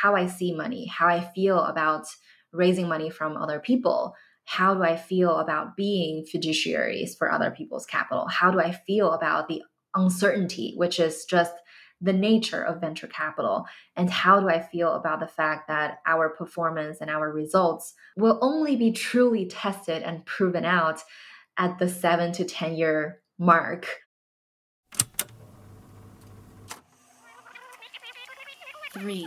how I see money, how I feel about raising money from other people. How do I feel about being fiduciaries for other people's capital? How do I feel about the uncertainty, which is just the nature of venture capital? And how do I feel about the fact that our performance and our results will only be truly tested and proven out at the seven to 10 year mark? Three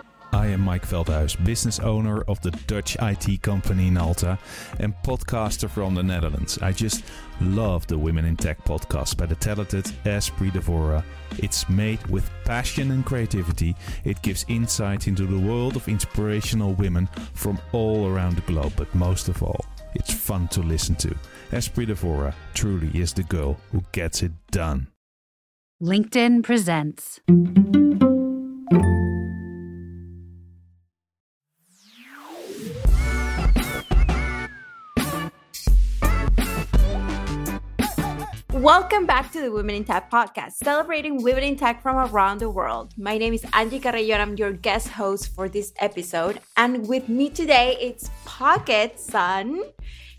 I am Mike Veldhuis, business owner of the Dutch IT company Nalta and podcaster from the Netherlands. I just love the Women in Tech podcast by the talented Espree Devora. It's made with passion and creativity. It gives insight into the world of inspirational women from all around the globe, but most of all, it's fun to listen to. Espree Devora truly is the girl who gets it done. LinkedIn presents. Welcome back to the Women in Tech podcast, celebrating women in tech from around the world. My name is Angie Carrillo and I'm your guest host for this episode. And with me today, it's Pocket Sun.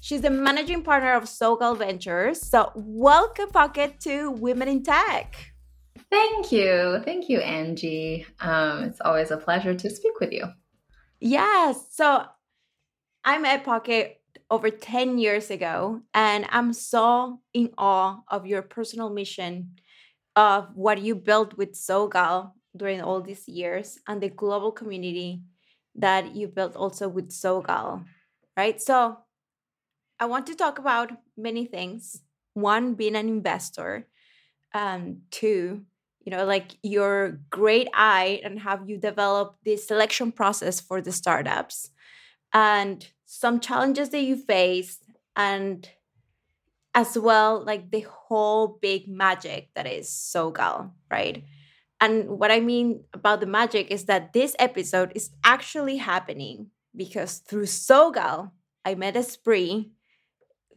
She's the managing partner of SoGal Ventures. So, welcome, Pocket, to Women in Tech. Thank you. Thank you, Angie. Um, it's always a pleasure to speak with you. Yes. So, I met Pocket over 10 years ago. And I'm so in awe of your personal mission of what you built with Sogal during all these years and the global community that you built also with Sogal, right? So I want to talk about many things. One, being an investor. Um, two, you know, like your great eye and how you develop the selection process for the startups. And some challenges that you faced and as well like the whole big magic that is Sogal, right? And what I mean about the magic is that this episode is actually happening because through Sogal, I met Espree,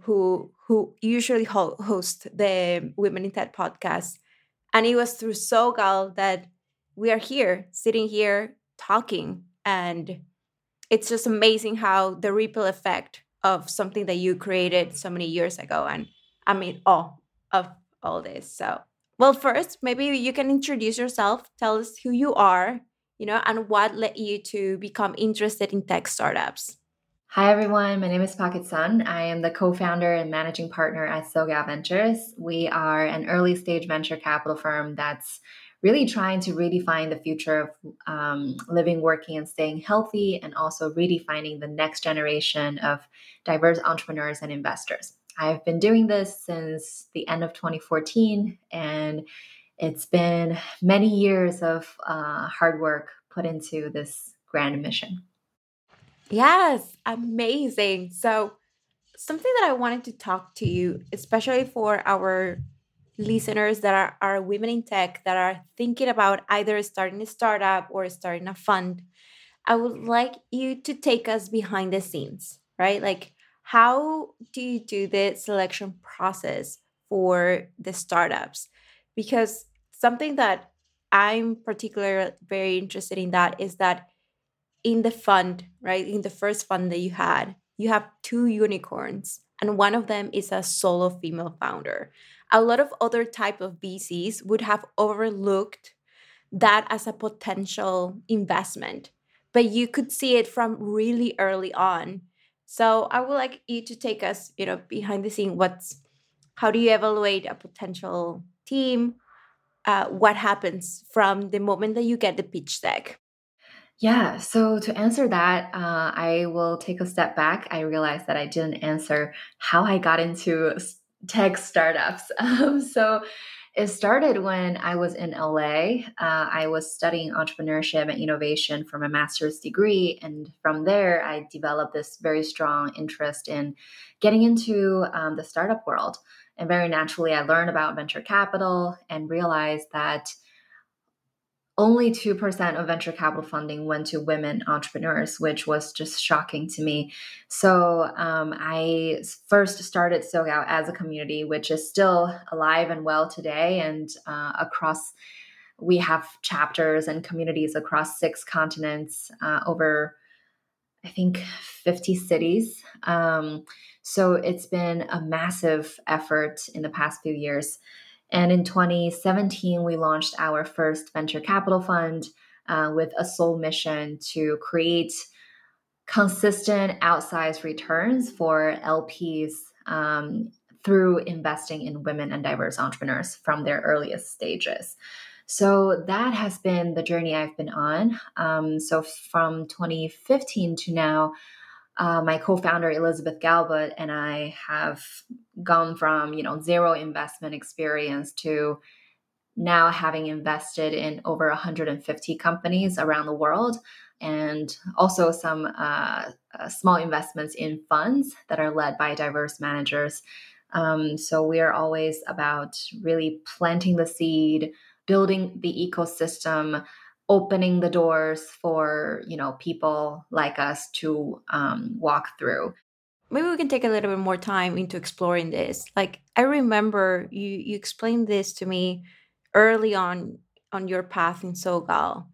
who who usually ho- host the Women in Tech podcast, and it was through Sogal that we are here, sitting here talking, and it's just amazing how the ripple effect of something that you created so many years ago and i mean all of all this so well first maybe you can introduce yourself tell us who you are you know and what led you to become interested in tech startups Hi, everyone. My name is Pocket Sun. I am the co founder and managing partner at Sogal Ventures. We are an early stage venture capital firm that's really trying to redefine the future of um, living, working, and staying healthy, and also redefining the next generation of diverse entrepreneurs and investors. I've been doing this since the end of 2014, and it's been many years of uh, hard work put into this grand mission. Yes, amazing. So, something that I wanted to talk to you, especially for our listeners that are, are women in tech that are thinking about either starting a startup or starting a fund, I would like you to take us behind the scenes, right? Like, how do you do the selection process for the startups? Because something that I'm particularly very interested in that is that in the fund, right? In the first fund that you had, you have two unicorns, and one of them is a solo female founder a lot of other type of VCs would have overlooked that as a potential investment, but you could see it from really early on. So I would like you to take us, you know, behind the scene. What's how do you evaluate a potential team? uh, what happens from the moment that you get the pitch deck? Yeah, so to answer that, uh, I will take a step back. I realized that I didn't answer how I got into tech startups. Um, so it started when I was in LA. Uh, I was studying entrepreneurship and innovation for my master's degree. And from there, I developed this very strong interest in getting into um, the startup world. And very naturally, I learned about venture capital and realized that only 2% of venture capital funding went to women entrepreneurs, which was just shocking to me. So um, I first started SoGal as a community, which is still alive and well today. And uh, across, we have chapters and communities across six continents, uh, over, I think, 50 cities. Um, so it's been a massive effort in the past few years. And in 2017, we launched our first venture capital fund uh, with a sole mission to create consistent outsized returns for LPs um, through investing in women and diverse entrepreneurs from their earliest stages. So that has been the journey I've been on. Um, so from 2015 to now, uh, my co-founder Elizabeth Galbut and I have gone from you know zero investment experience to now having invested in over 150 companies around the world and also some uh, uh, small investments in funds that are led by diverse managers. Um, so we are always about really planting the seed building the ecosystem opening the doors for you know people like us to um, walk through. Maybe we can take a little bit more time into exploring this. Like i remember you you explained this to me early on on your path in sogal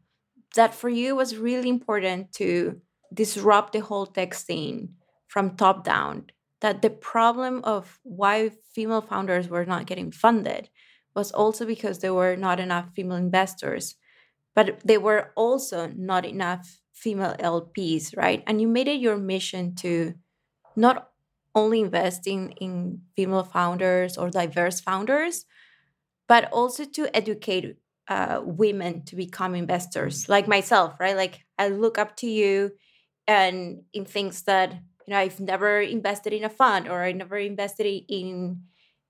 that for you was really important to disrupt the whole tech scene from top down that the problem of why female founders were not getting funded was also because there were not enough female investors but there were also not enough female LPs, right? And you made it your mission to not only invest in, in female founders or diverse founders, but also to educate uh, women to become investors, like myself, right? Like I look up to you and in things that you know I've never invested in a fund or I never invested in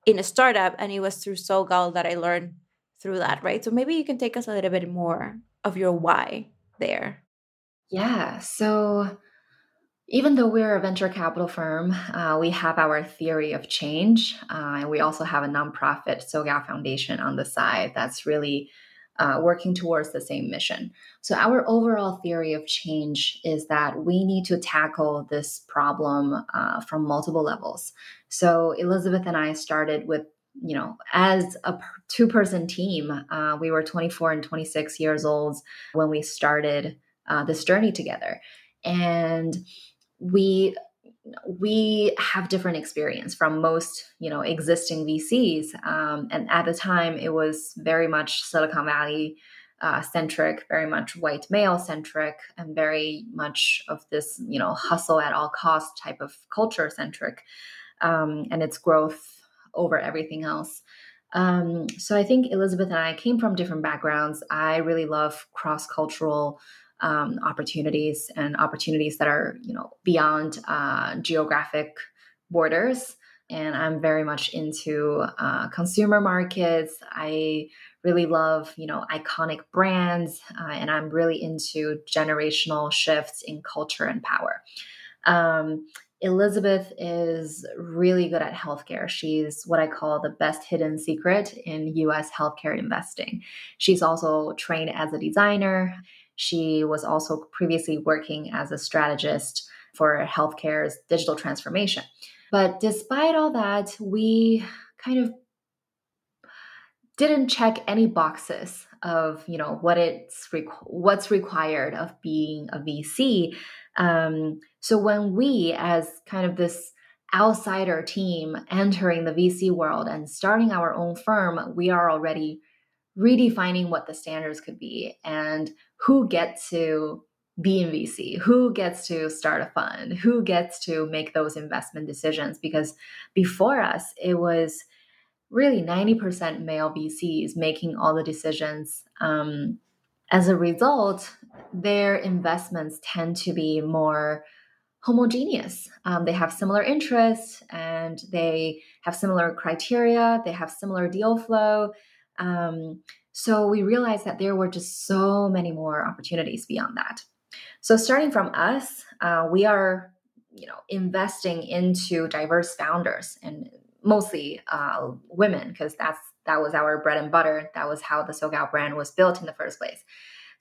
in a startup, and it was through Sogal that I learned through that, right? So maybe you can take us a little bit more of your why there. Yeah. So even though we're a venture capital firm, uh, we have our theory of change. Uh, and we also have a nonprofit, SoGal Foundation, on the side that's really uh, working towards the same mission. So, our overall theory of change is that we need to tackle this problem uh, from multiple levels. So, Elizabeth and I started with you know, as a two person team, uh, we were 24 and 26 years old when we started uh, this journey together. And we we have different experience from most you know existing vcs um, and at the time it was very much silicon valley uh, centric very much white male centric and very much of this you know hustle at all cost type of culture centric um, and its growth over everything else. Um, so I think Elizabeth and I came from different backgrounds. I really love cross cultural um, opportunities and opportunities that are you know beyond uh, geographic borders. And I'm very much into uh, consumer markets. I really love you know iconic brands, uh, and I'm really into generational shifts in culture and power. Um, Elizabeth is really good at healthcare. She's what I call the best hidden secret in US healthcare investing. She's also trained as a designer. She was also previously working as a strategist for healthcare's digital transformation. But despite all that, we kind of didn't check any boxes of you know what it's what's required of being a VC um, so when we, as kind of this outsider team entering the VC world and starting our own firm, we are already redefining what the standards could be and who gets to be in VC, who gets to start a fund, who gets to make those investment decisions. Because before us, it was really 90% male VCs making all the decisions. Um, as a result, their investments tend to be more homogeneous. Um, they have similar interests and they have similar criteria, they have similar deal flow. Um, so we realized that there were just so many more opportunities beyond that. So starting from us, uh, we are, you know, investing into diverse founders and mostly uh, women because that's that was our bread and butter. That was how the SoGal brand was built in the first place.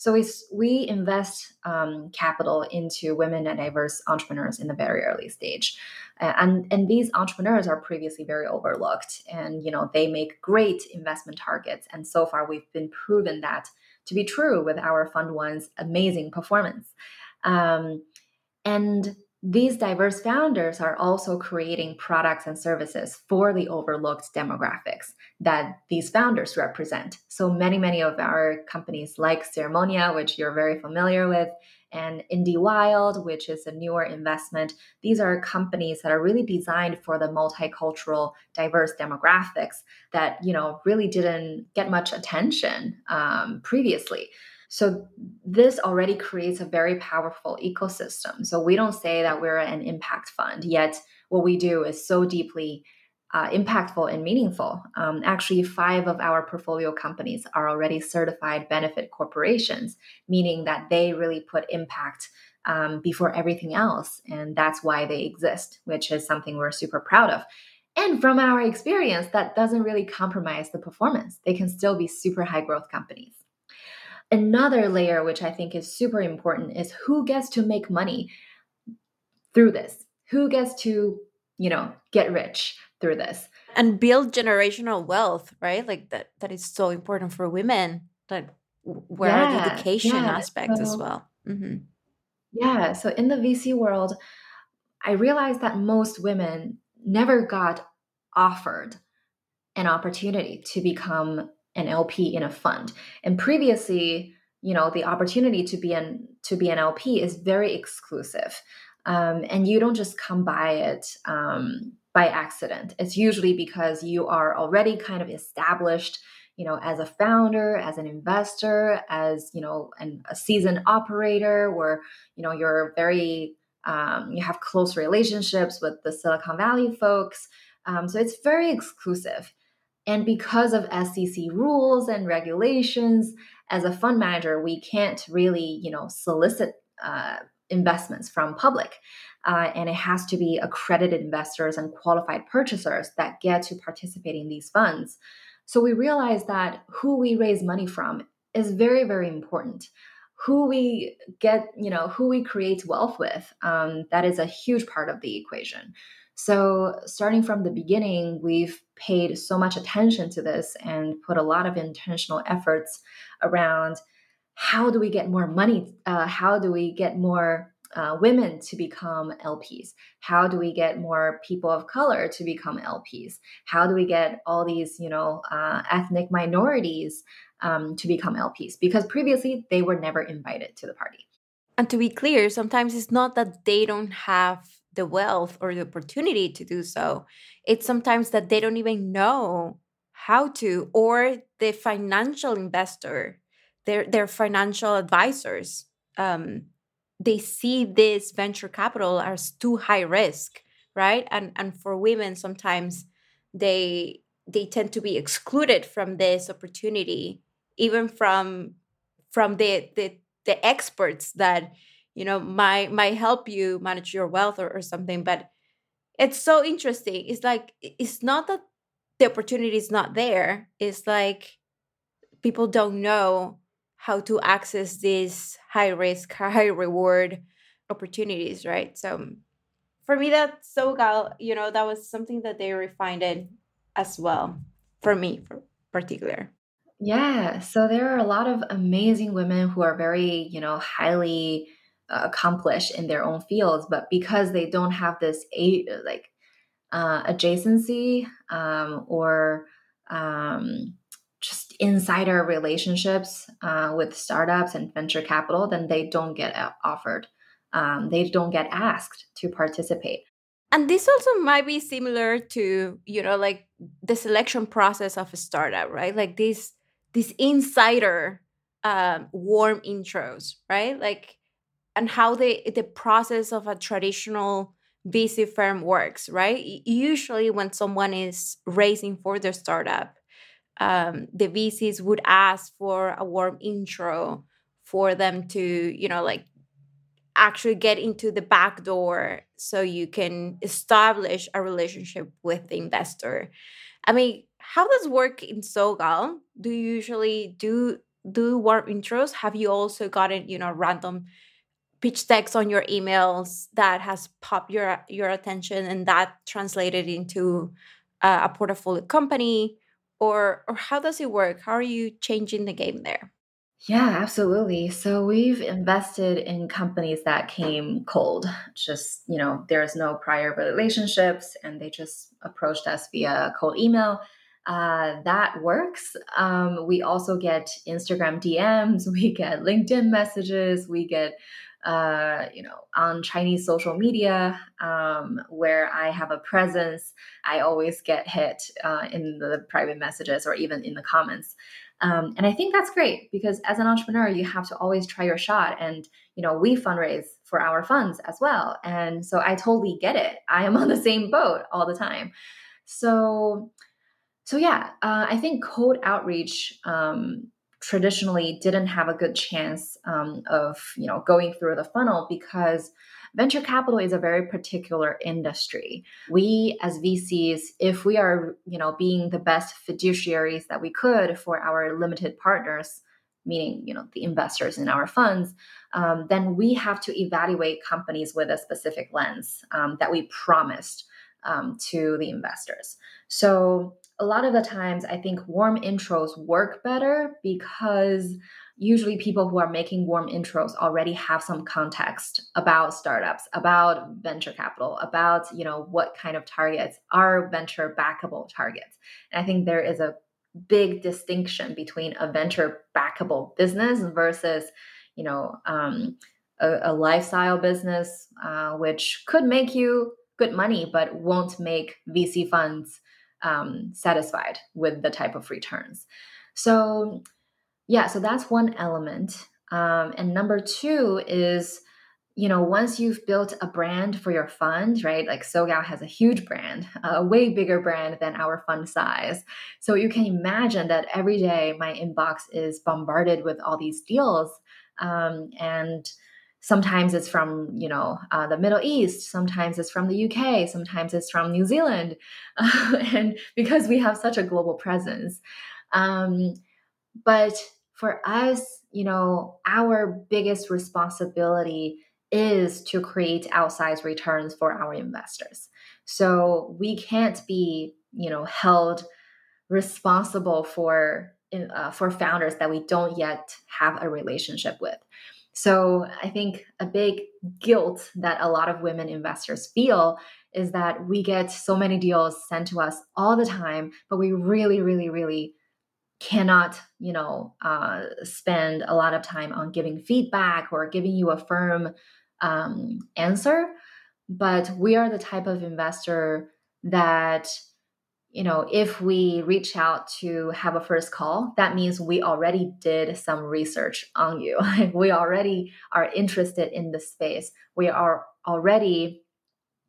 So we we invest um, capital into women and diverse entrepreneurs in the very early stage, and and these entrepreneurs are previously very overlooked, and you know they make great investment targets, and so far we've been proven that to be true with our fund one's amazing performance, um, and these diverse founders are also creating products and services for the overlooked demographics that these founders represent. So many, many of our companies like Ceremonia, which you're very familiar with, and Indie Wild, which is a newer investment. These are companies that are really designed for the multicultural, diverse demographics that you know really didn't get much attention um, previously. So this already creates a very powerful ecosystem. So we don't say that we're an impact fund, yet what we do is so deeply uh, impactful and meaningful. Um, actually, five of our portfolio companies are already certified benefit corporations, meaning that they really put impact um, before everything else. And that's why they exist, which is something we're super proud of. And from our experience, that doesn't really compromise the performance. They can still be super high growth companies. Another layer, which I think is super important, is who gets to make money through this? Who gets to, you know, get rich through this? And build generational wealth, right? Like that that is so important for women. That where yeah, are the education yeah. aspects so, as well? Mm-hmm. Yeah. So in the VC world, I realized that most women never got offered an opportunity to become an LP in a fund. And previously, you know, the opportunity to be an to be an LP is very exclusive, um, and you don't just come by it um, by accident. It's usually because you are already kind of established, you know, as a founder, as an investor, as you know, an, a seasoned operator, or you know, you're very um, you have close relationships with the Silicon Valley folks. Um, so it's very exclusive. And because of SEC rules and regulations, as a fund manager, we can't really, you know, solicit uh, investments from public. Uh, and it has to be accredited investors and qualified purchasers that get to participate in these funds. So we realize that who we raise money from is very, very important. Who we get, you know, who we create wealth with, um, that is a huge part of the equation. So, starting from the beginning, we've paid so much attention to this and put a lot of intentional efforts around how do we get more money? Uh, how do we get more uh, women to become LPs? How do we get more people of color to become LPs? How do we get all these, you know, uh, ethnic minorities um, to become LPs? Because previously they were never invited to the party. And to be clear, sometimes it's not that they don't have the wealth or the opportunity to do so. It's sometimes that they don't even know how to, or the financial investor, their their financial advisors, um, they see this venture capital as too high risk, right? And and for women, sometimes they they tend to be excluded from this opportunity, even from from the the the experts that you know might might help you manage your wealth or, or something but it's so interesting. It's like it's not that the opportunity is not there. It's like people don't know how to access these high risk high reward opportunities right? So for me that's so gal you know that was something that they refined it as well for me for particular. Yeah so there are a lot of amazing women who are very you know highly accomplish in their own fields but because they don't have this a like uh, adjacency um, or um, just insider relationships uh, with startups and venture capital then they don't get offered um, they don't get asked to participate. And this also might be similar to you know like the selection process of a startup right? Like this this insider um, warm intros right? Like and how the the process of a traditional VC firm works, right? Usually, when someone is raising for their startup, um, the VCs would ask for a warm intro for them to, you know, like actually get into the back door so you can establish a relationship with the investor. I mean, how does work in Sogal? Do you usually do do warm intros? Have you also gotten, you know, random pitch decks on your emails that has popped your your attention and that translated into uh, a portfolio company? Or or how does it work? How are you changing the game there? Yeah absolutely. So we've invested in companies that came cold. Just you know there's no prior relationships and they just approached us via cold email. Uh, that works. Um, we also get Instagram DMs, we get LinkedIn messages, we get uh, you know, on Chinese social media um, where I have a presence, I always get hit uh, in the private messages or even in the comments. Um, and I think that's great because as an entrepreneur, you have to always try your shot. And, you know, we fundraise for our funds as well. And so I totally get it. I am on the same boat all the time. So, so yeah, uh, I think cold outreach um, traditionally didn't have a good chance um, of you know going through the funnel because venture capital is a very particular industry. We as vcs if we are you know being the best fiduciaries that we could for our limited partners meaning you know the investors in our funds um, then we have to evaluate companies with a specific lens um, that we promised um, to the investors. So a lot of the times I think warm intros work better because usually people who are making warm intros already have some context about startups, about venture capital, about, you know, what kind of targets are venture backable targets. And I think there is a big distinction between a venture backable business versus, you know, um, a, a, lifestyle business, uh, which could make you good money, but won't make VC funds um, satisfied with the type of returns. So, yeah, so that's one element. Um, and number two is, you know, once you've built a brand for your fund, right? Like SoGal has a huge brand, a way bigger brand than our fund size. So you can imagine that every day my inbox is bombarded with all these deals. Um, and sometimes it's from you know uh, the middle east sometimes it's from the uk sometimes it's from new zealand uh, and because we have such a global presence. Um, but for us you know our biggest responsibility is to create outsized returns for our investors. So we can't be you know held responsible for uh, for founders that we don't yet have a relationship with so I think a big guilt that a lot of women investors feel is that we get so many deals sent to us all the time, but we really, really, really cannot, you know, uh, spend a lot of time on giving feedback or giving you a firm um, answer. But we are the type of investor that you know, if we reach out to have a first call, that means we already did some research on you. we already are interested in the space. We are already,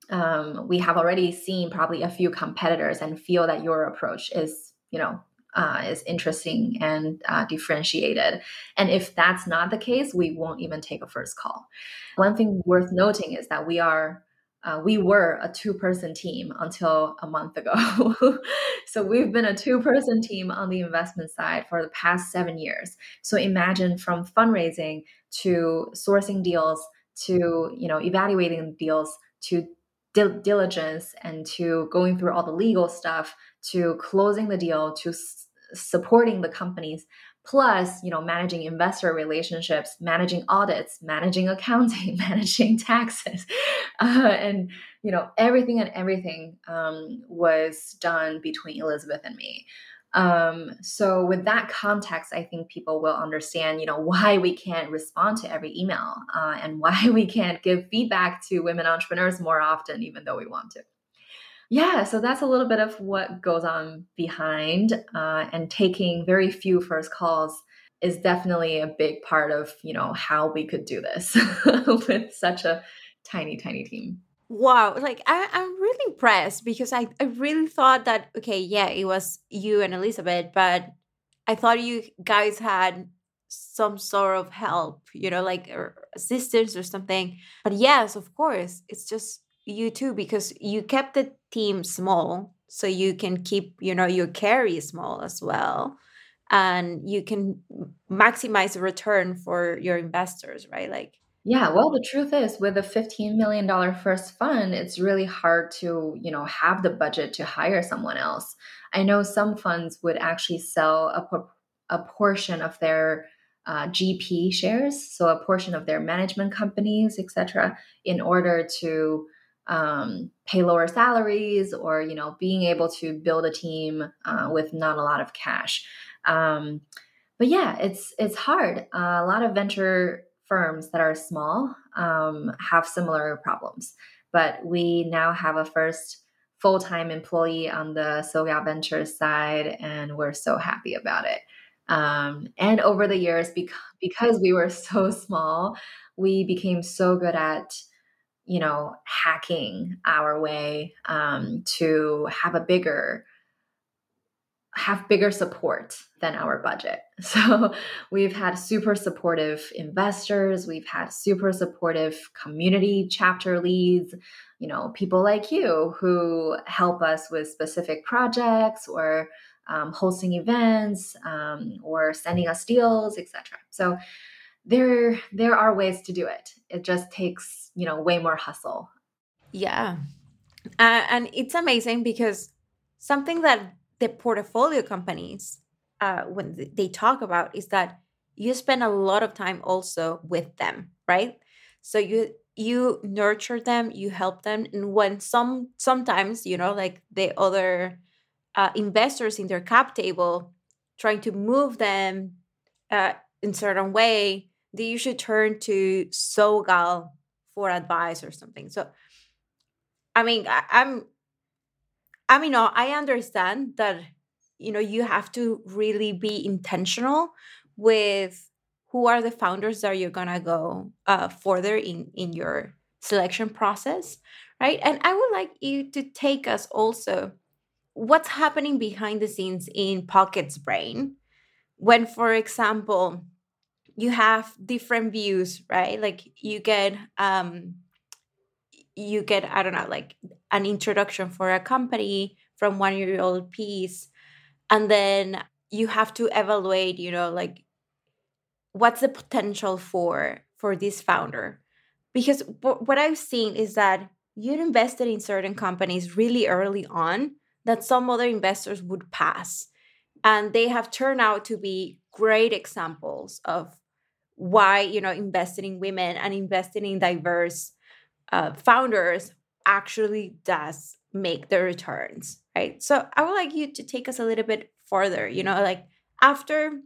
um, we have already seen probably a few competitors and feel that your approach is, you know, uh, is interesting and uh, differentiated. And if that's not the case, we won't even take a first call. One thing worth noting is that we are uh, we were a two person team until a month ago. so we've been a two person team on the investment side for the past seven years. So imagine from fundraising to sourcing deals to you know evaluating deals to dil- diligence and to going through all the legal stuff to closing the deal to s- supporting the companies plus you know managing investor relationships managing audits managing accounting managing taxes uh, and you know everything and everything um, was done between elizabeth and me Um, so with that context, I think people will understand, you know, why we can't respond to every email uh, and why we can't give feedback to women entrepreneurs more often, even though we want to. Yeah, so that's a little bit of what goes on behind, uh, and taking very few first calls is definitely a big part of you know how we could do this with such a tiny, tiny team. Wow, like I, I'm really impressed because I, I really thought that okay, yeah, it was you and Elizabeth, but I thought you guys had some sort of help, you know, like or assistance or something. But yes, of course, it's just you too because you kept the team small so you can keep, you know, your carry small as well. And you can maximize the return for your investors, right? Like yeah, well, the truth is, with a $15 million first fund, it's really hard to, you know, have the budget to hire someone else. I know some funds would actually sell a, a portion of their uh, GP shares, so a portion of their management companies, etc., in order to um, pay lower salaries or, you know, being able to build a team uh, with not a lot of cash. Um, but yeah, it's it's hard. Uh, a lot of venture firms that are small um, have similar problems. But we now have a first full time employee on the SoGal Ventures side, and we're so happy about it. Um, and over the years, because, because we were so small, we became so good at you know hacking our way um, to have a bigger have bigger support than our budget. So we've had super supportive investors, we've had super supportive community chapter leads, you know, people like you who help us with specific projects or um, hosting events um, or sending us deals, etc. So there there are ways to do it. It just takes you know way more hustle. Yeah, uh, and it's amazing because something that the portfolio companies uh, when they talk about is that you spend a lot of time also with them right so you you nurture them you help them and when some sometimes you know like the other uh, investors in their cap table trying to move them uh, in certain way they should turn to sogal for advice or something so i mean I, i'm I mean, no, I understand that you know you have to really be intentional with who are the founders that you're gonna go uh, further in in your selection process, right? And I would like you to take us also what's happening behind the scenes in Pocket's brain when, for example, you have different views, right? Like you get um you get i don't know like an introduction for a company from one year old piece and then you have to evaluate you know like what's the potential for for this founder because what i've seen is that you invested in certain companies really early on that some other investors would pass and they have turned out to be great examples of why you know investing in women and investing in diverse uh, founders actually does make the returns right? So i would like you to take us a little bit further you know like after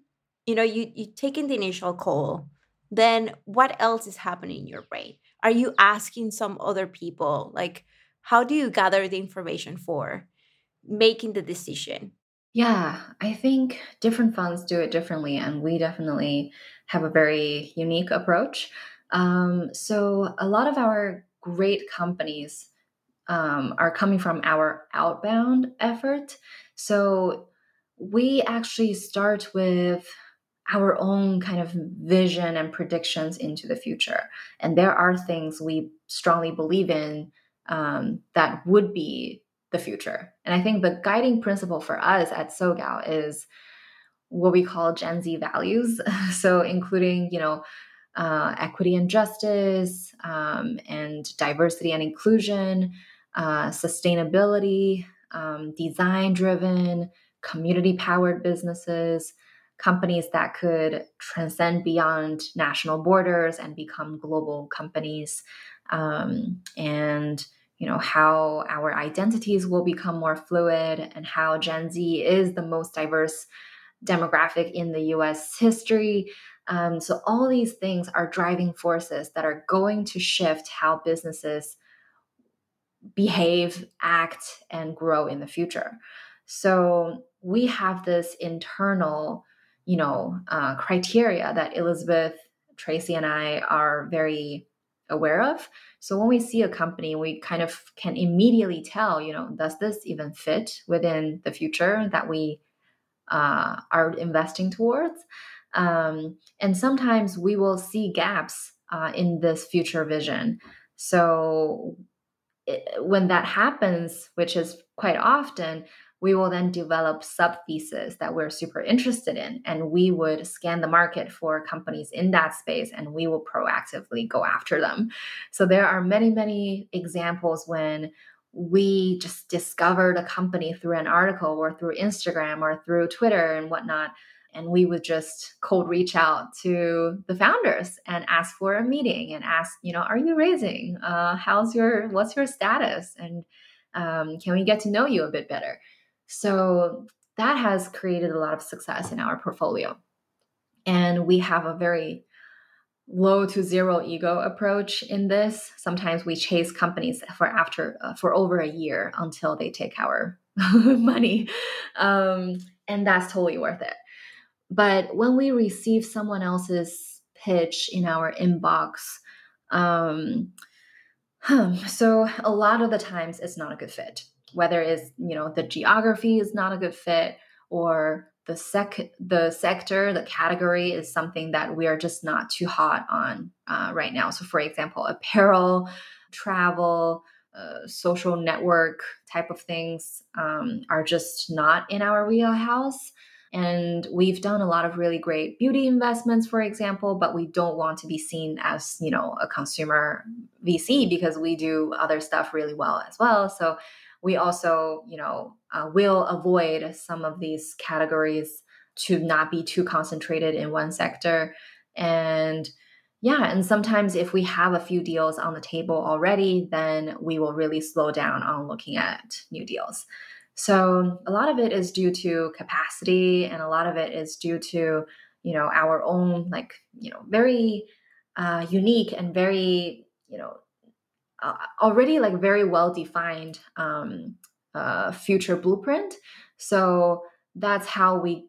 you know you you taking the initial call then what else is happening in your brain? Are you asking some other people like how do you gather the information for making the decision yeah i think different funds do it differently and we definitely have a very unique approach um, so a lot of our great companies um, are coming from our outbound effort. So we actually start with our own kind of vision and predictions into the future. And there are things we strongly believe in um, that would be the future. And I think the guiding principle for us at SoGal is what we call Gen Z values. so including, you know, uh, equity and justice, um, and diversity and inclusion, uh, sustainability, um, design driven, community powered businesses, companies that could transcend beyond national borders and become global companies, um, and you know how our identities will become more fluid and how gen z is the most diverse demographic in the us history. Um, so all these things are driving forces that are going to shift how businesses behave act and grow in the future. So we have this internal you know uh, criteria that elizabeth tracy and i are very aware of. So when we see a company, we kind of can immediately tell, you know, does this even fit within the future that we uh, are investing towards? Um, and sometimes we will see gaps uh, in this future vision. So it, when that happens, which is quite often, we will then develop sub theses that we're super interested in. And we would scan the market for companies in that space and we will proactively go after them. So there are many, many examples when we just discovered a company through an article or through Instagram or through Twitter and whatnot. And we would just cold reach out to the founders and ask for a meeting and ask, you know, are you raising? Uh, how's your, what's your status? And um, can we get to know you a bit better? So that has created a lot of success in our portfolio. And we have a very low to zero ego approach in this. Sometimes we chase companies for after uh, for over a year until they take our money. Um, and that's totally worth it. But when we receive someone else's pitch in our inbox, um, so a lot of the times it's not a good fit whether it's you know the geography is not a good fit or the sec the sector the category is something that we are just not too hot on uh, right now. So for example apparel travel uh, social network type of things um, are just not in our wheelhouse. And we've done a lot of really great beauty investments for example but we don't want to be seen as you know a consumer vc because we do other stuff really well as well. So we also, you know, uh, will avoid some of these categories to not be too concentrated in one sector. And yeah, and sometimes if we have a few deals on the table already, then we will really slow down on looking at new deals. So a lot of it is due to capacity, and a lot of it is due to you know our own like you know very uh, unique and very you know already like very well defined um, uh, future blueprint. So that's how we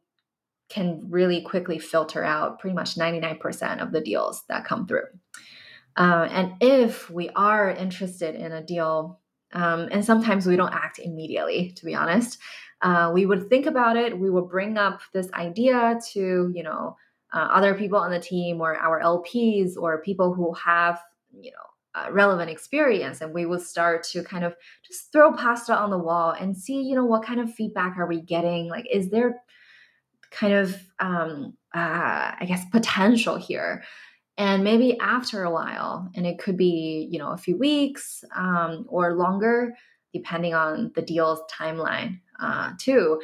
can really quickly filter out pretty much 99% of the deals that come through. Uh, and if we are interested in a deal, um, and sometimes we don't act immediately, to be honest, uh, we would think about it. We would bring up this idea to, you know, uh, other people on the team or our LPs or people who have, you know, relevant experience and we will start to kind of just throw pasta on the wall and see you know what kind of feedback are we getting? Like is there kind of um uh, i guess potential here? And maybe after a while and it could be you know a few weeks um, or longer depending on the deal's timeline uh, too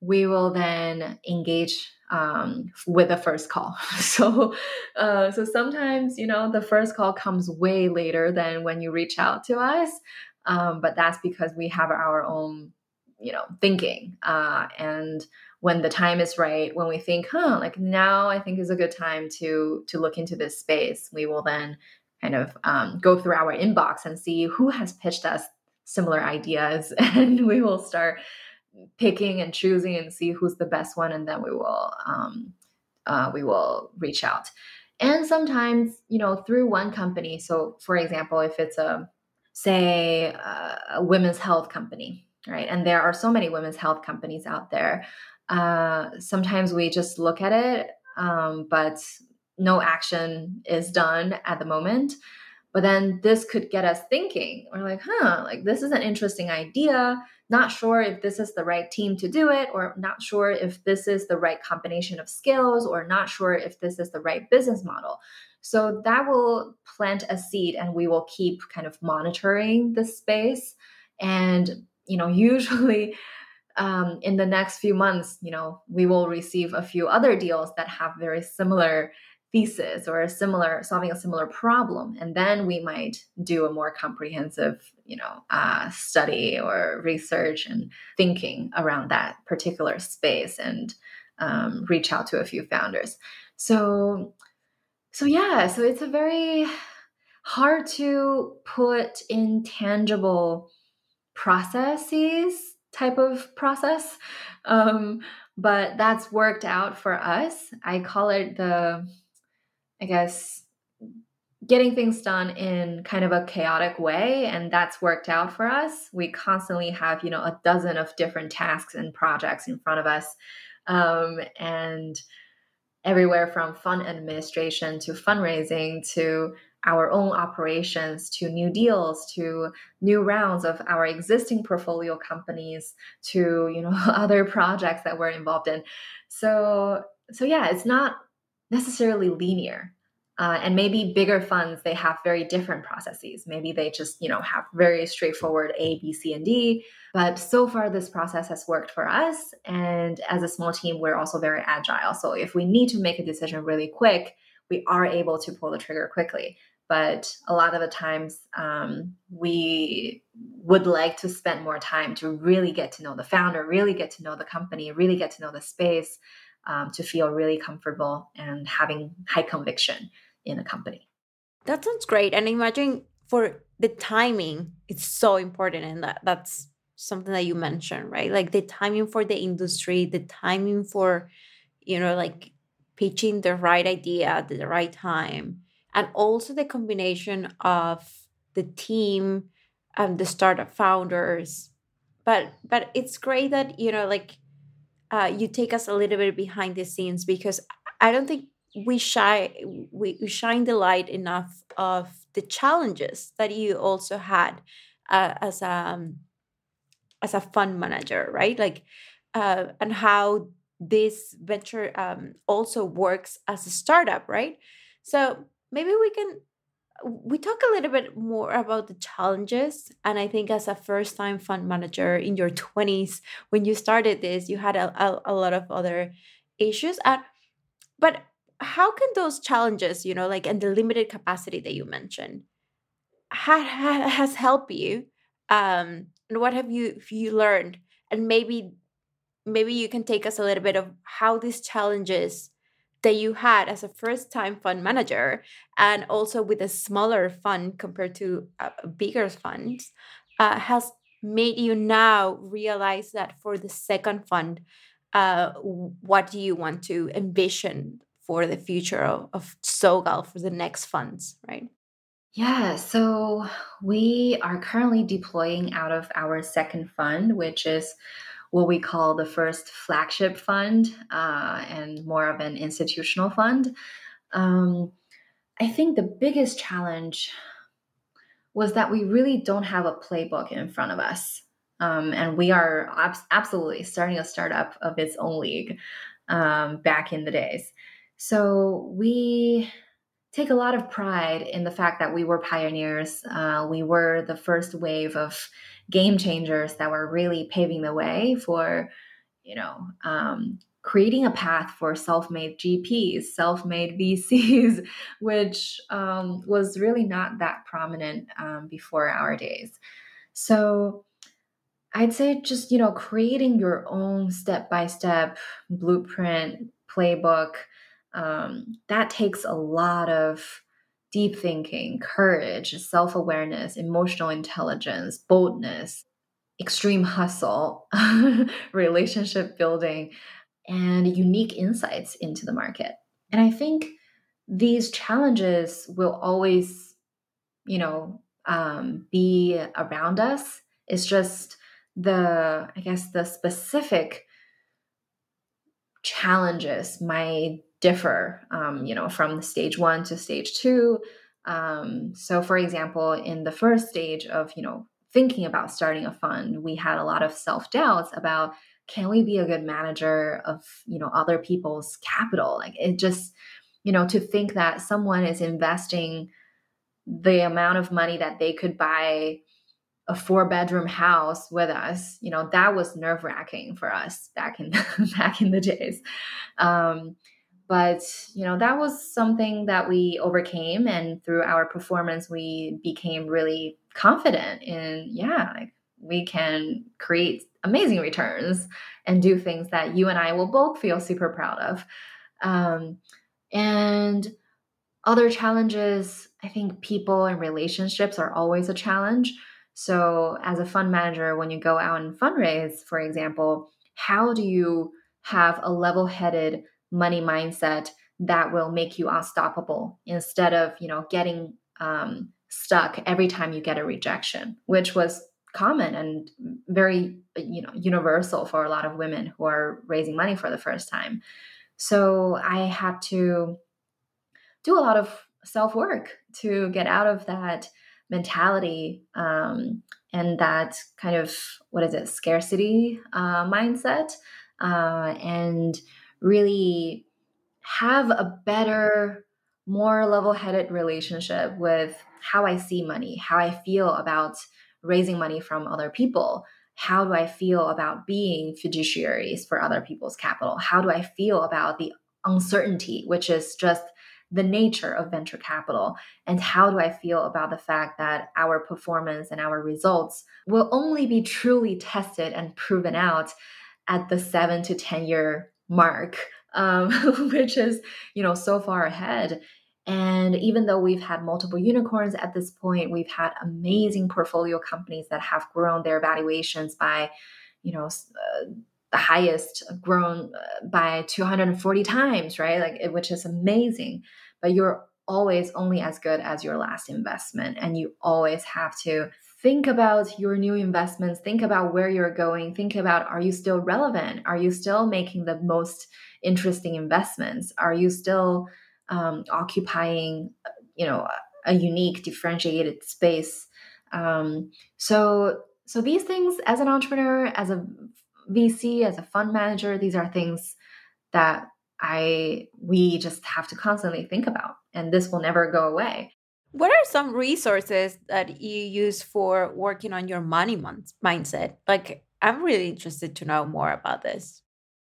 we will then engage um, with the first call. So, uh, so sometimes you know the first call comes way later than when you reach out to us, um, but that's because we have our own you know thinking uh, and when the time is right when we think huh like now i think is a good time to to look into this space we will then kind of um, go through our inbox and see who has pitched us similar ideas and we will start picking and choosing and see who's the best one and then we will um, uh, we will reach out. And sometimes you know through one company so for example if it's a say uh, a women's health company right? And there are so many women's health companies out there. Uh, sometimes we just look at it um, but no action is done at the moment. But then this could get us thinking. We're like huh like this is an interesting idea not sure if this is the right team to do it, or not sure if this is the right combination of skills, or not sure if this is the right business model. So that will plant a seed, and we will keep kind of monitoring the space. And, you know, usually um, in the next few months, you know, we will receive a few other deals that have very similar thesis or a similar solving a similar problem and then we might do a more comprehensive you know uh, study or research and thinking around that particular space and um, reach out to a few founders. So so yeah so it's a very hard to put in tangible processes type of process um, but that's worked out for us. I call it the I guess, getting things done in kind of a chaotic way and that's worked out for us. We constantly have you know a dozen of different tasks and projects in front of us um, and everywhere from fund administration to fundraising to our own operations to new deals to new rounds of our existing portfolio companies to you know other projects that we're involved in. So so yeah it's not necessarily linear. Uh, and maybe bigger funds they have very different processes maybe they just you know have very straightforward a b c and d but so far this process has worked for us and as a small team we're also very agile so if we need to make a decision really quick we are able to pull the trigger quickly but a lot of the times um, we would like to spend more time to really get to know the founder really get to know the company really get to know the space um, to feel really comfortable and having high conviction in a company. That sounds great. And imagine for the timing, it's so important. And that, that's something that you mentioned, right? Like the timing for the industry, the timing for, you know, like pitching the right idea at the right time. And also the combination of the team and the startup founders. But but it's great that, you know, like uh, you take us a little bit behind the scenes because I don't think we shy we, we shine the light enough of the challenges that you also had uh, as a um, as a fund manager, right? Like, uh, and how this venture um, also works as a startup, right? So maybe we can we talk a little bit more about the challenges and i think as a first time fund manager in your 20s when you started this you had a, a, a lot of other issues and but how can those challenges you know like and the limited capacity that you mentioned ha, ha, has helped you um and what have you you learned? And maybe maybe you can take us a little bit of how these challenges that you had as a first time fund manager and also with a smaller fund compared to a bigger funds uh, has made you now realize that for the second fund uh, what do you want to envision for the future of, of Sogal for the next funds right? Yeah, so we are currently deploying out of our second fund, which is what we call the first flagship fund uh, and more of an institutional fund. Um, I think the biggest challenge was that we really don't have a playbook in front of us. Um, and we are ab- absolutely starting a startup of its own league um, back in the days. So we take a lot of pride in the fact that we were pioneers. Uh, we were the first wave of game changers that were really paving the way for, you know, um, creating a path for self-made GPs, self-made VCs, which um, was really not that prominent um, before our days. So I'd say just you know creating your own step-by-step blueprint playbook um, that takes a lot of deep thinking, courage, self awareness, emotional intelligence, boldness, extreme hustle, relationship building, and unique insights into the market. And I think these challenges will always, you know, um, be around us. It's just the, I guess, the specific challenges might differ, um, you know, from stage one to stage two. Um, so, for example, in the first stage of, you know, thinking about starting a fund, we had a lot of self doubts about can we be a good manager of, you know, other people's capital? Like it just, you know, to think that someone is investing the amount of money that they could buy a four bedroom house with us you know that was nerve wracking for us back in back in the days um, but you know that was something that we overcame and through our performance we became really confident in yeah like we can create amazing returns and do things that you and i will both feel super proud of. Um, and other challenges i think people and relationships are always a challenge. So as a fund manager when you go out and fundraise for example how do you have a level-headed money mindset that will make you unstoppable instead of you know getting um, stuck every time you get a rejection which was common and very you know universal for a lot of women who are raising money for the first time. So i had to do a lot of self work to get out of that mentality um, and that kind of what is it scarcity uh, mindset uh, and really have a better, more level headed relationship with how I see money, how I feel about raising money from other people. How do I feel about being fiduciaries for other people's capital? How do I feel about the uncertainty, which is just the nature of venture capital? And how do I feel about the fact that our performance and our results will only be truly tested and proven out at the seven to 10 year mark, um, which is, you know, so far ahead. And even though we've had multiple unicorns at this point, we've had amazing portfolio companies that have grown their valuations by, you know, uh, the highest grown uh, by 240 times, right? Like, which is amazing. But you're always only as good as your last investment. And you always have to think about your new investments. Think about where you're going. Think about are you still relevant? Are you still making the most interesting investments? Are you still um, occupying you know a unique differentiated space? Um, so so these things as an entrepreneur as a vc as a fund manager these are things that i we just have to constantly think about and this will never go away what are some resources that you use for working on your money mindset? Like, I'm really interested to know more about this.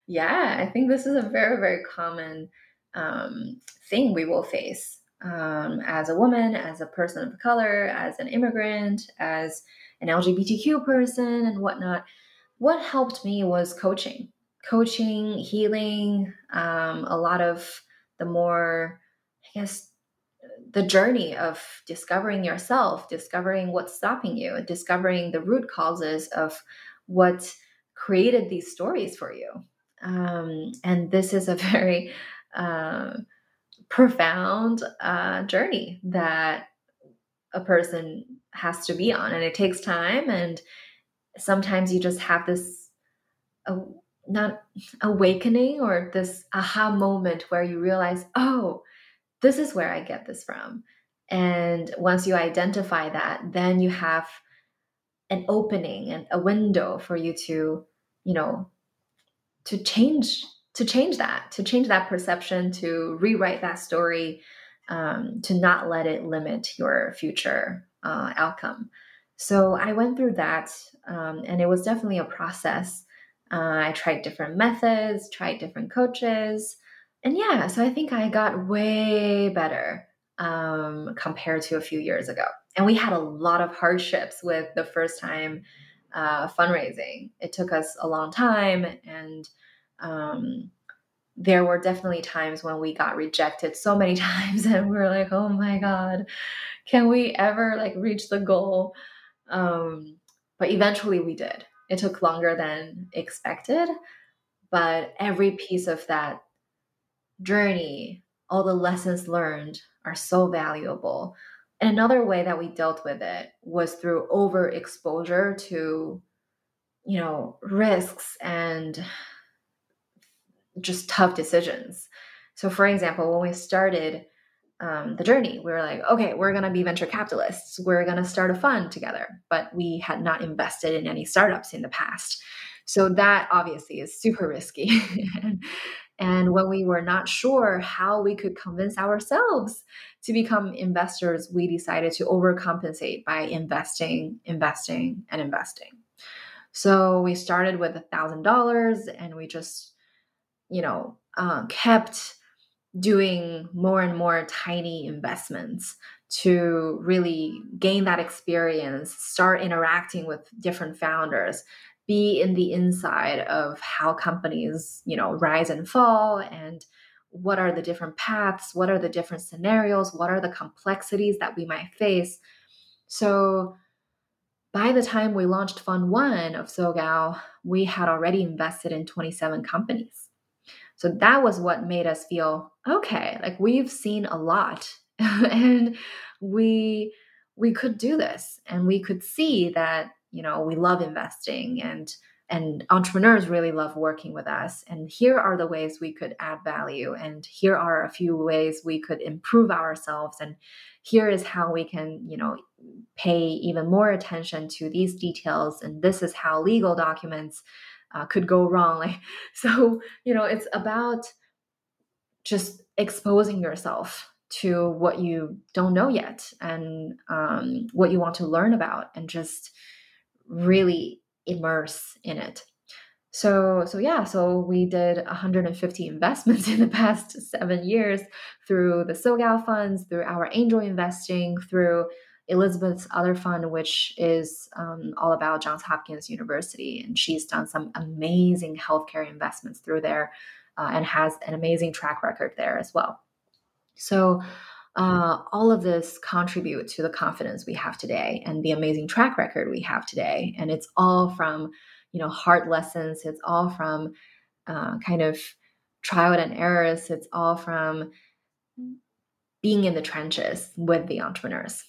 Yeah, I think this is a very, very common um, thing we will face um, as a woman, as a person of color, as an immigrant, as an LGBTQ person, and whatnot. What helped me was coaching, coaching, healing, um, a lot of the more, I guess, the journey of discovering yourself, discovering what's stopping you, discovering the root causes of what created these stories for you. Um, and this is a very uh, profound uh, journey that a person has to be on, and it takes time. And sometimes you just have this. Uh, not awakening or this aha moment where you realize, oh, this is where I get this from. And once you identify that, then you have an opening and a window for you to, you know, to change to change that, to change that perception, to rewrite that story, um, to not let it limit your future uh, outcome. So I went through that, um, and it was definitely a process. Uh, I tried different methods, tried different coaches, and yeah, so I think I got way better um, compared to a few years ago. And we had a lot of hardships with the first time uh, fundraising. It took us a long time, and um, there were definitely times when we got rejected so many times, and we were like, "Oh my god, can we ever like reach the goal?" Um, but eventually, we did. It took longer than expected, but every piece of that journey, all the lessons learned are so valuable. And another way that we dealt with it was through overexposure to, you know, risks and just tough decisions. So, for example, when we started um, the journey, we were like, okay, we're going to be venture capitalists. We're going to start a fund together. But we had not invested in any startups in the past. So, that obviously is super risky. And when we were not sure how we could convince ourselves to become investors, we decided to overcompensate by investing, investing, and investing. So we started with a thousand dollars and we just, you know, uh, kept doing more and more tiny investments to really gain that experience, start interacting with different founders, be in the inside of how companies, you know, rise and fall and what are the different paths, what are the different scenarios, what are the complexities that we might face. So by the time we launched Fund 1 of SoGal, we had already invested in 27 companies. So that was what made us feel okay, like we've seen a lot and we we could do this and we could see that you know we love investing and and entrepreneurs really love working with us. And here are the ways we could add value. And here are a few ways we could improve ourselves. And here is how we can you know pay even more attention to these details. And this is how legal documents uh, could go wrong. Like so you know it's about just exposing yourself to what you don't know yet and um, what you want to learn about and just really immerse in it. So so yeah so we did 150 investments in the past seven years through the sogal funds through our angel investing through elizabeth's other fund which is um, all about johns hopkins university. And she's done some amazing healthcare investments through there uh, and has an amazing track record there as well. So uh, all of this contribute to the confidence we have today and the amazing track record we have today. And it's all from you know hard lessons. It's all from uh, kind of trial and errors. It's all from being in the trenches with the entrepreneurs.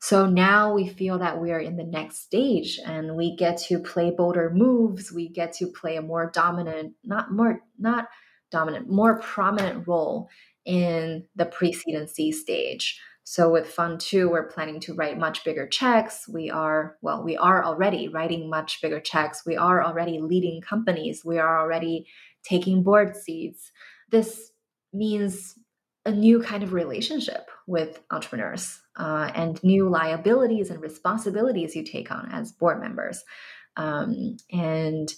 So now we feel that we are in the next stage and we get to play bolder moves. We get to play a more dominant not more not dominant more prominent role in the seed stage. So with Fund 2, we're planning to write much bigger checks. We are, well, we are already writing much bigger checks. We are already leading companies. We are already taking board seats. This means a new kind of relationship with entrepreneurs uh, and new liabilities and responsibilities you take on as board members. Um, and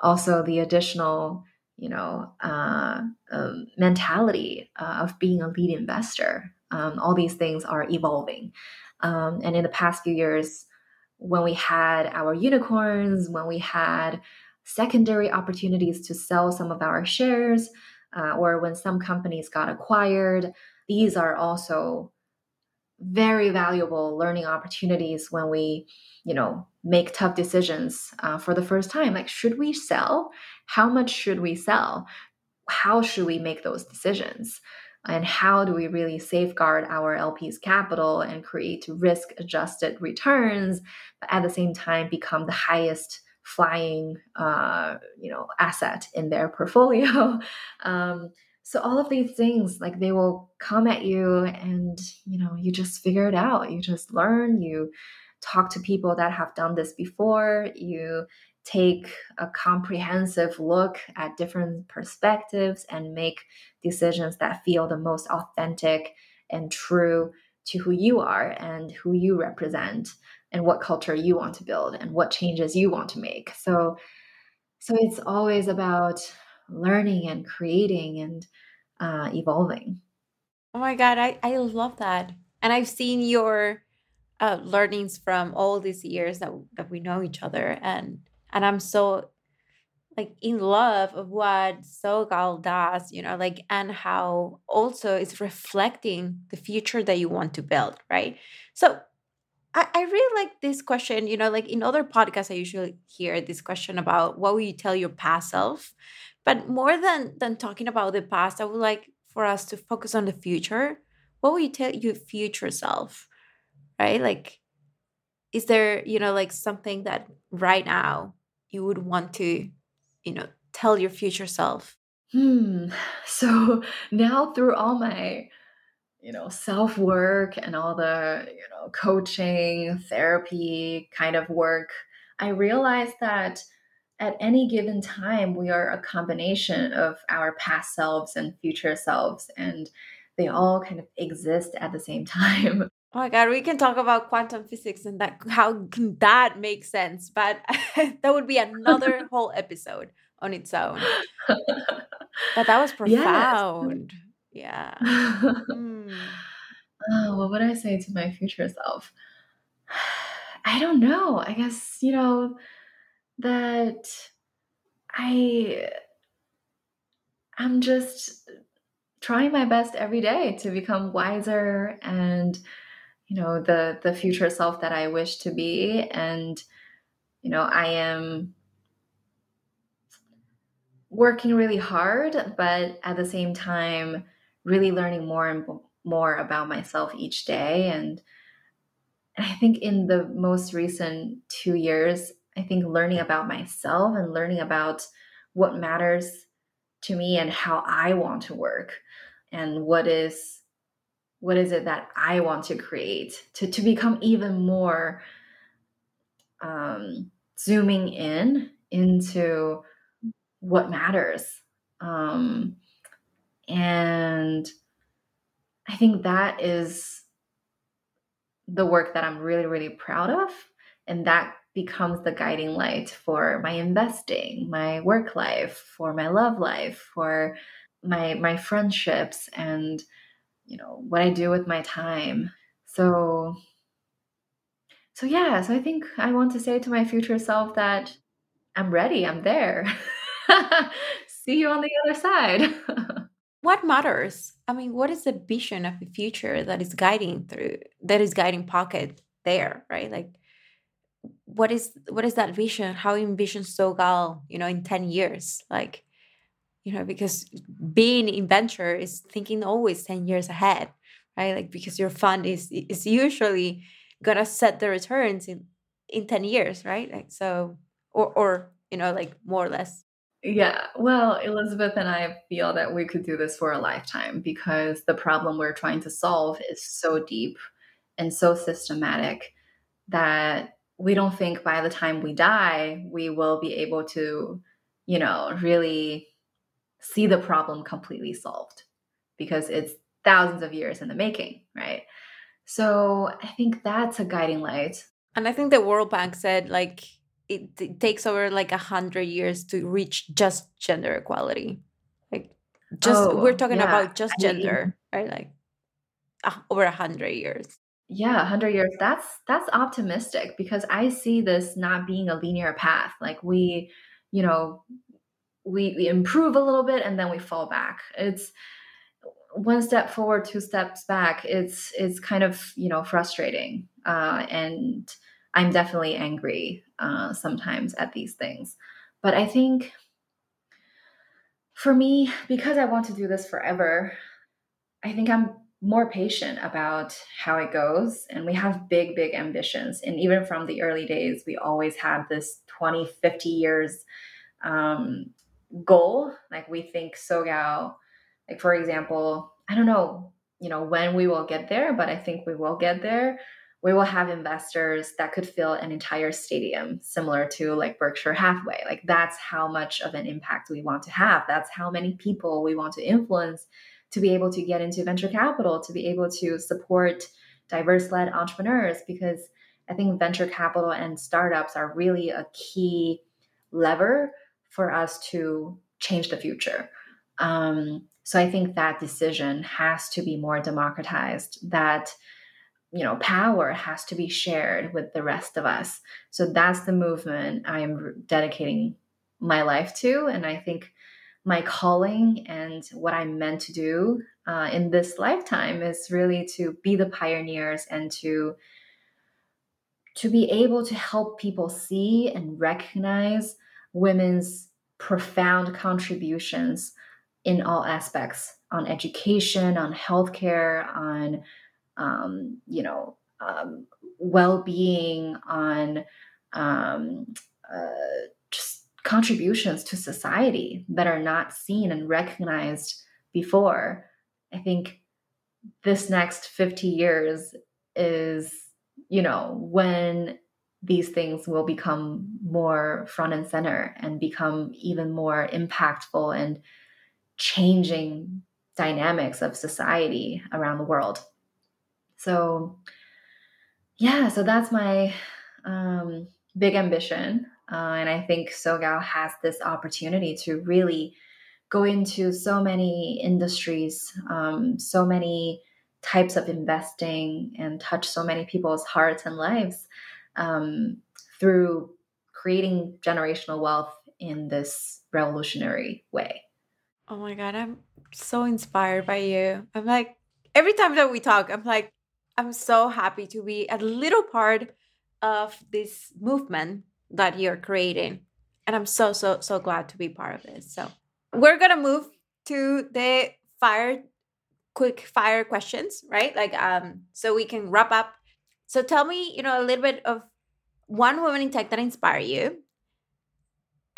also the additional you know uh, um, mentality uh, of being a lead investor. Um, all these things are evolving. Um, and in the past few years when we had our unicorns when we had secondary opportunities to sell some of our shares uh, or when some companies got acquired these are also very valuable learning opportunities when we you know make tough decisions uh, for the first time. Like should we sell how much should we sell? How should we make those decisions? And how do we really safeguard our lps capital and create risk adjusted returns but at the same time become the highest flying uh, you know asset in their portfolio? Um, so all of these things like they will come at you and you know you just figure it out. You just learn. You talk to people that have done this before. You take a comprehensive look at different perspectives and make decisions that feel the most authentic and true to who you are and who you represent and what culture you want to build and what changes you want to make so so it's always about learning and creating and uh, evolving. Oh my God, I, I love that. And I've seen your uh, learnings from all these years that, that we know each other. And and I'm so like in love of what Sogal does, you know, like and how also it's reflecting the future that you want to build, right? So I, I really like this question, you know, like in other podcasts, I usually hear this question about what will you tell your past self? But more than than talking about the past, I would like for us to focus on the future. What will you tell your future self? Right? Like, is there, you know, like something that right now you would want to, you know, tell your future self? Hmm. So now through all my you know self work and all the you know coaching therapy kind of work i realized that at any given time, we are a combination of our past selves and future selves, and they all kind of exist at the same time. Oh my god, we can talk about quantum physics and that how can that make sense, but that would be another whole episode on its own. but that was profound. Yeah. mm. oh, what would I say to my future self? I don't know. I guess, you know, that I I'm just trying my best every day to become wiser and you know the the future self that I wish to be. And you know I am working really hard but at the same time really learning more and more about myself each day. And I think in the most recent 2 years I think learning about myself and learning about what matters to me and how I want to work and what is what is it that I want to create to, to become even more um, zooming in into what matters. Um, and I think that is the work that I'm really, really proud of. And that becomes the guiding light for my investing, my work life, for my love life, for my my friendships and you know what I do with my time. So so yeah, so I think I want to say to my future self that I'm ready, I'm there. See you on the other side. what matters? I mean, what is the vision of the future that is guiding through that is guiding pocket there, right? Like what is what is that vision how you envision sogal you know in 10 years like you know because being in venture is thinking always 10 years ahead right? Like because your fund is is usually gonna set the returns in in 10 years right? Like so or or you know like more or less. Yeah well elizabeth and i feel that we could do this for a lifetime because the problem we're trying to solve is so deep and so systematic that we don't think by the time we die we will be able to you know really see the problem completely solved because it's thousands of years in the making right? So i think that's a guiding light. And i think the world bank said like it, it takes over like a hundred years to reach just gender equality. Like just oh, we're talking yeah. about just gender I mean, right? Like uh, over a hundred years. Yeah 100 years. That's that's optimistic because i see this not being a linear path. Like we you know we, we improve a little bit and then we fall back. It's one step forward two steps back it's it's kind of you know frustrating uh, and i'm definitely angry uh, sometimes at these things. But i think for me because i want to do this forever i think i'm more patient about how it goes and we have big big ambitions. And even from the early days we always had this 20 50 years um, goal like we think SoGal like for example i don't know you know when we will get there but i think we will get there. We will have investors that could fill an entire stadium similar to like berkshire hathaway. Like that's how much of an impact we want to have. That's how many people we want to influence to be able to get into venture capital, to be able to support diverse led entrepreneurs, because I think venture capital and startups are really a key lever for us to change the future. Um, so I think that decision has to be more democratized, that you know power has to be shared with the rest of us so that's the movement i'm dedicating my life to and i think my calling and what I'm meant to do uh, in this lifetime is really to be the pioneers and to to be able to help people see and recognize women's profound contributions in all aspects on education on healthcare on um, you know um, well-being on um, uh, just contributions to society that are not seen and recognized before. I think this next 50 years is, you know, when these things will become more front and center and become even more impactful and changing dynamics of society around the world. So, yeah, so that's my um, big ambition uh, and I think SoGal has this opportunity to really go into so many industries, um, so many types of investing, and touch so many people's hearts and lives um, through creating generational wealth in this revolutionary way. Oh my God, I'm so inspired by you. I'm like, every time that we talk, I'm like, I'm so happy to be a little part of this movement that you're creating. And I'm so, so, so glad to be part of this. So we're going to move to the fire, quick fire questions, right? Like, um, so we can wrap up. So tell me, you know, a little bit of one woman in tech that inspire you.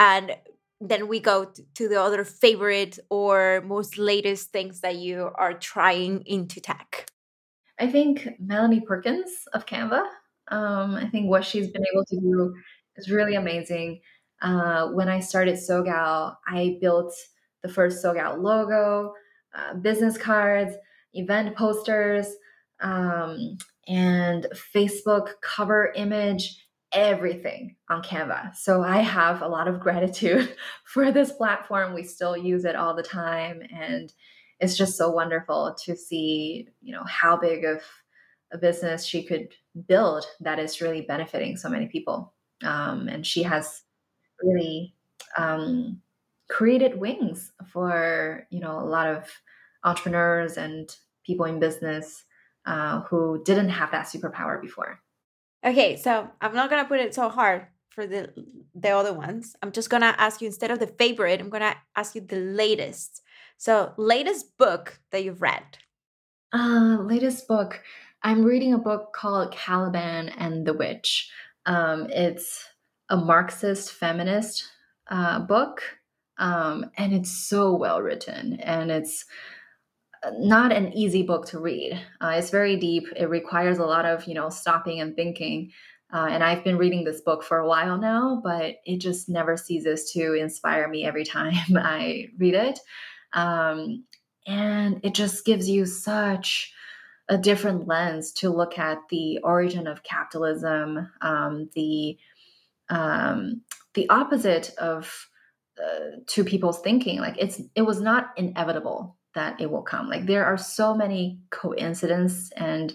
And then we go to the other favorite or most latest things that you are trying into tech. I think Melanie Perkins of Canva. Um, I think what she's been able to do is really amazing. Uh, when I started SoGal, I built the first SoGal logo, uh, business cards, event posters, um, and Facebook cover image, everything on Canva. So I have a lot of gratitude for this platform. We still use it all the time. And it's just so wonderful to see, you know, how big of a business she could build that is really benefiting so many people. Um, and she has really um, created wings for you know a lot of entrepreneurs and people in business uh, who didn't have that superpower before. Okay, so I'm not gonna put it so hard for the the other ones. I'm just gonna ask you instead of the favorite, I'm gonna ask you the latest. So, latest book that you've read. Uh, latest book. I'm reading a book called Caliban and the Witch. Um, it's a Marxist feminist uh, book, um, and it's so well written, and it's not an easy book to read. Uh, it's very deep. It requires a lot of you know stopping and thinking. Uh, and I've been reading this book for a while now, but it just never ceases to inspire me every time I read it. Um, and it just gives you such a different lens to look at the origin of capitalism, um, the um, the opposite of uh, two people's thinking. Like it's it was not inevitable that it will come. Like there are so many coincidences and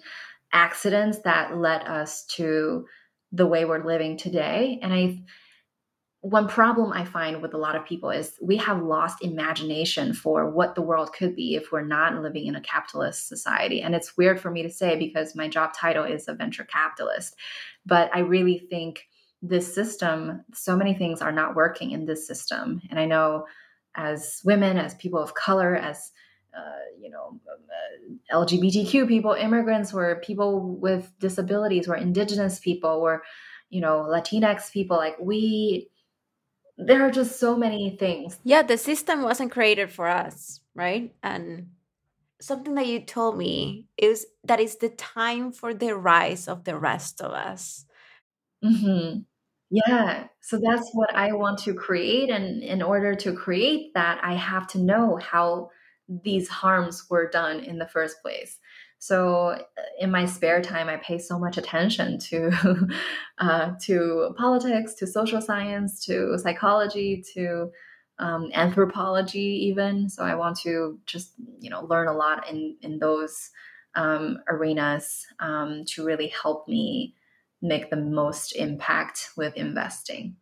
accidents that led us to the way we're living today. And I one problem I find with a lot of people is we have lost imagination for what the world could be if we're not living in a capitalist society. And it's weird for me to say because my job title is a venture capitalist. But I really think this system, so many things are not working in this system. And I know as women, as people of color, as uh, you know, uh, LGBTQ people, immigrants, or people with disabilities, or indigenous people, or you know, Latinx people, like we there are just so many things. Yeah, the system wasn't created for us, right? And something that you told me is that it's the time for the rise of the rest of us. Mm-hmm. Yeah. So that's what I want to create. And in order to create that, I have to know how these harms were done in the first place. So uh, in my spare time, I pay so much attention to uh, to politics, to social science, to psychology, to um, anthropology, even. So I want to just you know learn a lot in in those um, arenas um, to really help me make the most impact with investing.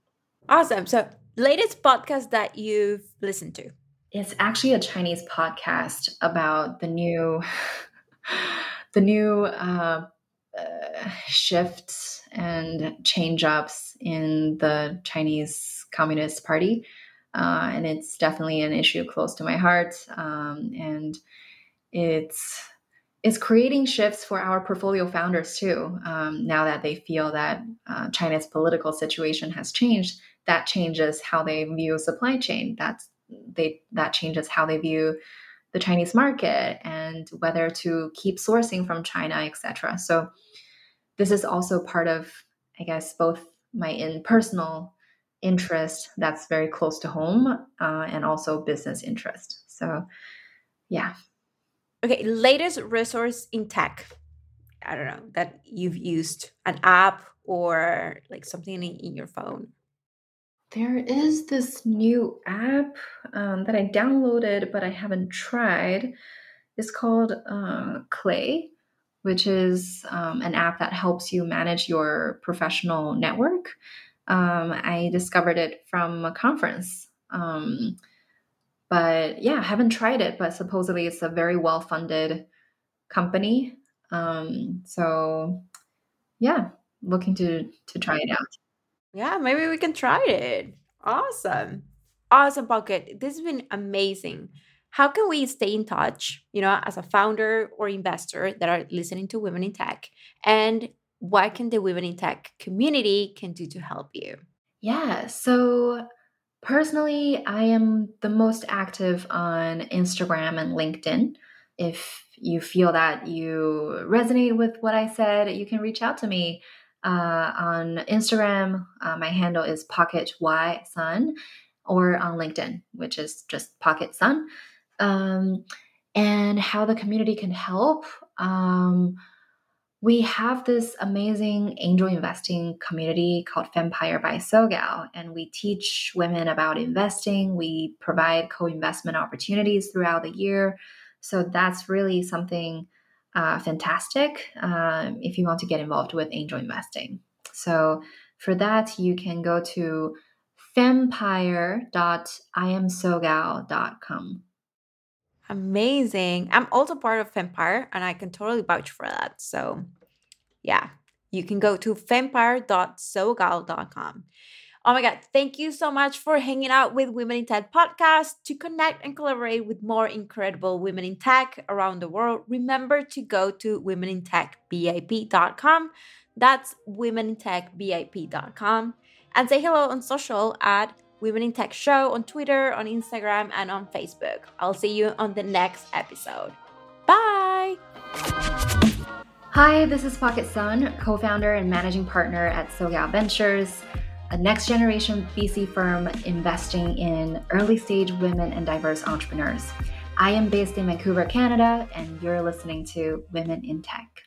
Awesome. So latest podcast that you've listened to? It's actually a Chinese podcast about the new the new uh, uh, shifts and change ups in the Chinese Communist Party. Uh, and it's definitely an issue close to my heart. Um, and it's it's creating shifts for our portfolio founders too. Um, now that they feel that uh, China's political situation has changed, that changes how they view supply chain. That's they that changes how they view the Chinese market and whether to keep sourcing from China, etc. So this is also part of, I guess, both my in personal interest that's very close to home uh, and also business interest. So, yeah. Okay, latest resource in tech. I don't know that you've used an app or like something in, in your phone. There is this new app um, that I downloaded, but I haven't tried. It's called uh, Clay, which is um, an app that helps you manage your professional network. Um, I discovered it from a conference. Um, but yeah, I haven't tried it, but supposedly it's a very well funded company. Um, so yeah, looking to to try it out. Yeah, maybe we can try it. Awesome. Awesome, Pocket. This has been amazing. How can we stay in touch, you know, as a founder or investor that are listening to Women in Tech? And what can the Women in Tech community can do to help you? Yeah, so personally, I am the most active on Instagram and LinkedIn. If you feel that you resonate with what I said, you can reach out to me uh, on Instagram. Uh, my handle is Pocket Y Sun, or on LinkedIn, which is just Pocket Sun. Um, and how the community can help. Um, we have this amazing angel investing community called Fempire by SoGal, and we teach women about investing. We provide co investment opportunities throughout the year. So that's really something uh, fantastic um, if you want to get involved with angel investing. So for that, you can go to fempire.iamsogal.com. Amazing. I'm also part of Fempire and I can totally vouch for that. So, yeah, you can go to fempire.sogal.com. Oh my God, thank you so much for hanging out with Women in Tech podcast. To connect and collaborate with more incredible women in tech around the world, remember to go to womenintechvip.com. That's womenintechvip.com. And say hello on social at Women in Tech Show on Twitter, on Instagram, and on Facebook. I'll see you on the next episode. Bye. Hi, this is Pocket Sun, co founder and managing partner at SoGal Ventures, a next generation VC firm investing in early stage women and diverse entrepreneurs. I am based in Vancouver, Canada, and you're listening to Women in Tech.